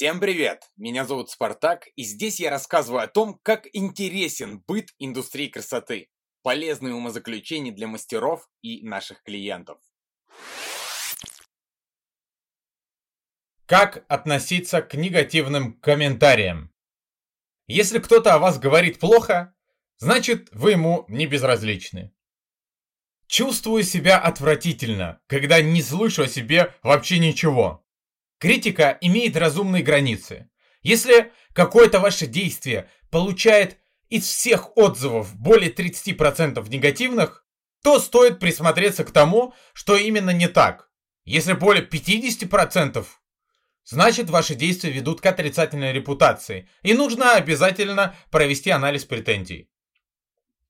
Всем привет! Меня зовут Спартак, и здесь я рассказываю о том, как интересен быт индустрии красоты. Полезные умозаключения для мастеров и наших клиентов. Как относиться к негативным комментариям? Если кто-то о вас говорит плохо, значит вы ему не безразличны. Чувствую себя отвратительно, когда не слышу о себе вообще ничего. Критика имеет разумные границы. Если какое-то ваше действие получает из всех отзывов более 30% негативных, то стоит присмотреться к тому, что именно не так. Если более 50%, значит ваши действия ведут к отрицательной репутации, и нужно обязательно провести анализ претензий.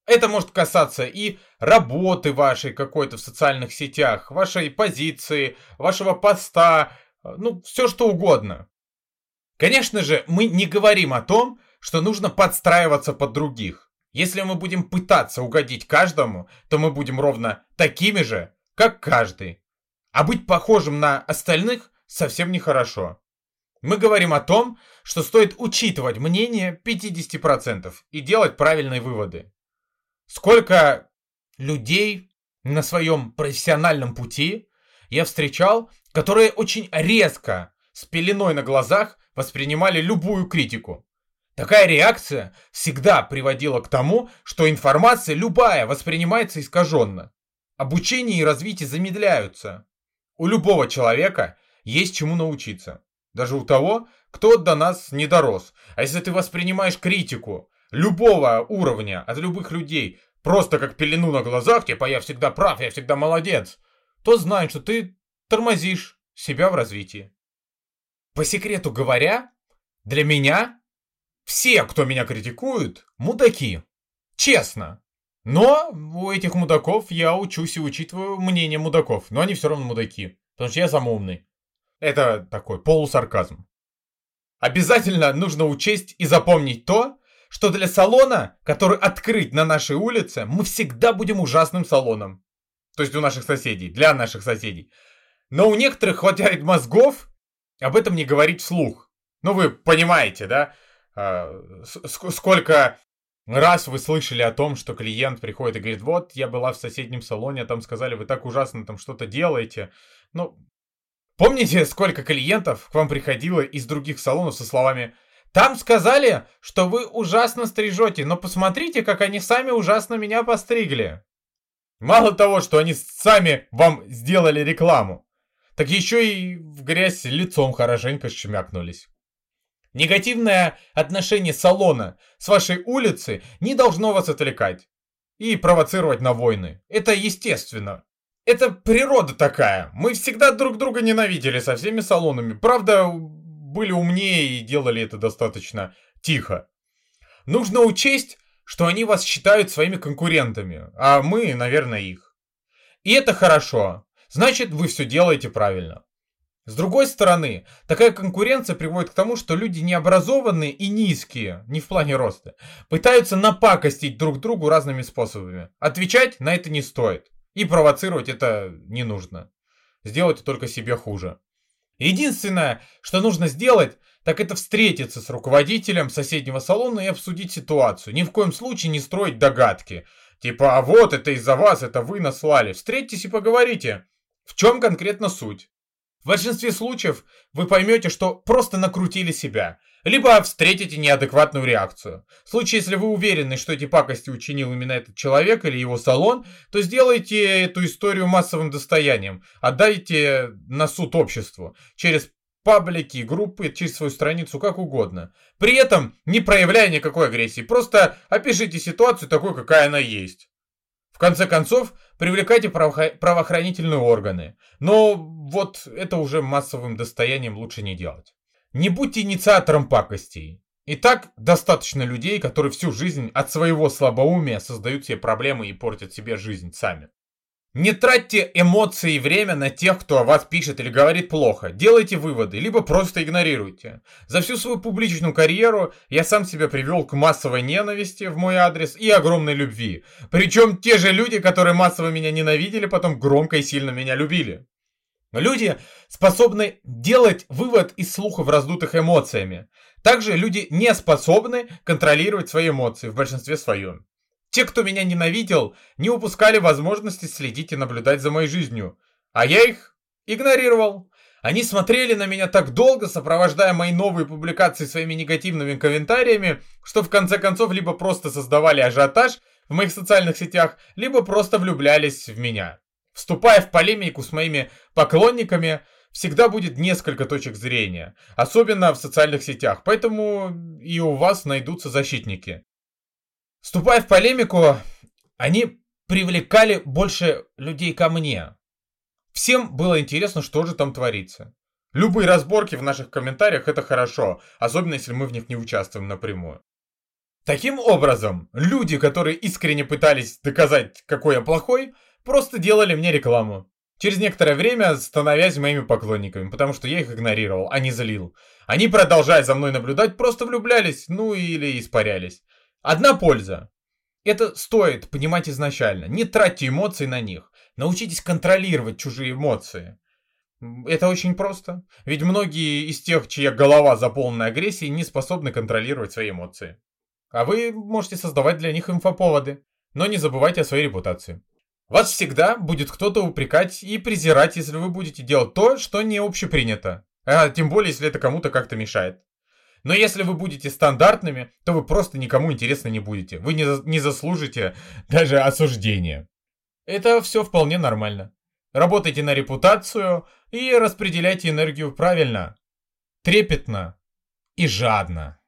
Это может касаться и работы вашей какой-то в социальных сетях, вашей позиции, вашего поста, ну, все что угодно. Конечно же, мы не говорим о том, что нужно подстраиваться под других. Если мы будем пытаться угодить каждому, то мы будем ровно такими же, как каждый. А быть похожим на остальных совсем нехорошо. Мы говорим о том, что стоит учитывать мнение 50% и делать правильные выводы. Сколько людей на своем профессиональном пути я встречал, которые очень резко, с пеленой на глазах, воспринимали любую критику. Такая реакция всегда приводила к тому, что информация любая воспринимается искаженно. Обучение и развитие замедляются. У любого человека есть чему научиться. Даже у того, кто до нас не дорос. А если ты воспринимаешь критику любого уровня от любых людей просто как пелену на глазах, типа я всегда прав, я всегда молодец, то знай, что ты тормозишь себя в развитии. По секрету говоря, для меня все, кто меня критикуют, мудаки. Честно. Но у этих мудаков я учусь и учитываю мнение мудаков. Но они все равно мудаки. Потому что я самоумный. Это такой полусарказм. Обязательно нужно учесть и запомнить то, что для салона, который открыт на нашей улице, мы всегда будем ужасным салоном. То есть у наших соседей, для наших соседей. Но у некоторых хватает мозгов об этом не говорить вслух. Ну, вы понимаете, да? А, сколько раз вы слышали о том, что клиент приходит и говорит, вот, я была в соседнем салоне, а там сказали, вы так ужасно там что-то делаете. Ну, помните, сколько клиентов к вам приходило из других салонов со словами, там сказали, что вы ужасно стрижете, но посмотрите, как они сами ужасно меня постригли. Мало того, что они сами вам сделали рекламу, так еще и в грязь лицом хорошенько щемякнулись. Негативное отношение салона с вашей улицы не должно вас отвлекать и провоцировать на войны. Это естественно. Это природа такая. Мы всегда друг друга ненавидели со всеми салонами. Правда, были умнее и делали это достаточно тихо. Нужно учесть, что они вас считают своими конкурентами, а мы, наверное, их. И это хорошо значит вы все делаете правильно. С другой стороны, такая конкуренция приводит к тому, что люди необразованные и низкие, не в плане роста, пытаются напакостить друг другу разными способами. Отвечать на это не стоит. И провоцировать это не нужно. Сделать только себе хуже. Единственное, что нужно сделать, так это встретиться с руководителем соседнего салона и обсудить ситуацию. Ни в коем случае не строить догадки. Типа, а вот это из-за вас, это вы наслали. Встретитесь и поговорите. В чем конкретно суть? В большинстве случаев вы поймете, что просто накрутили себя, либо встретите неадекватную реакцию. В случае, если вы уверены, что эти пакости учинил именно этот человек или его салон, то сделайте эту историю массовым достоянием, отдайте на суд обществу через паблики, группы, через свою страницу, как угодно. При этом не проявляя никакой агрессии, просто опишите ситуацию такой, какая она есть конце концов, привлекайте правоохранительные органы. Но вот это уже массовым достоянием лучше не делать. Не будьте инициатором пакостей. И так достаточно людей, которые всю жизнь от своего слабоумия создают себе проблемы и портят себе жизнь сами. Не тратьте эмоции и время на тех, кто о вас пишет или говорит плохо. Делайте выводы, либо просто игнорируйте. За всю свою публичную карьеру я сам себя привел к массовой ненависти в мой адрес и огромной любви. Причем те же люди, которые массово меня ненавидели, потом громко и сильно меня любили. Люди способны делать вывод из слухов, раздутых эмоциями. Также люди не способны контролировать свои эмоции в большинстве своем. Те, кто меня ненавидел, не упускали возможности следить и наблюдать за моей жизнью. А я их игнорировал. Они смотрели на меня так долго, сопровождая мои новые публикации своими негативными комментариями, что в конце концов либо просто создавали ажиотаж в моих социальных сетях, либо просто влюблялись в меня. Вступая в полемику с моими поклонниками, всегда будет несколько точек зрения, особенно в социальных сетях, поэтому и у вас найдутся защитники. Вступая в полемику, они привлекали больше людей ко мне. Всем было интересно, что же там творится. Любые разборки в наших комментариях это хорошо, особенно если мы в них не участвуем напрямую. Таким образом, люди, которые искренне пытались доказать, какой я плохой, просто делали мне рекламу. Через некоторое время становясь моими поклонниками, потому что я их игнорировал, а не злил. Они, продолжая за мной наблюдать, просто влюблялись, ну или испарялись. Одна польза. Это стоит понимать изначально. Не тратьте эмоции на них. Научитесь контролировать чужие эмоции. Это очень просто. Ведь многие из тех, чья голова заполнена агрессией, не способны контролировать свои эмоции. А вы можете создавать для них инфоповоды. Но не забывайте о своей репутации. Вас всегда будет кто-то упрекать и презирать, если вы будете делать то, что не общепринято. А тем более, если это кому-то как-то мешает. Но если вы будете стандартными, то вы просто никому интересны не будете. Вы не, не заслужите даже осуждения. Это все вполне нормально. Работайте на репутацию и распределяйте энергию правильно, трепетно и жадно.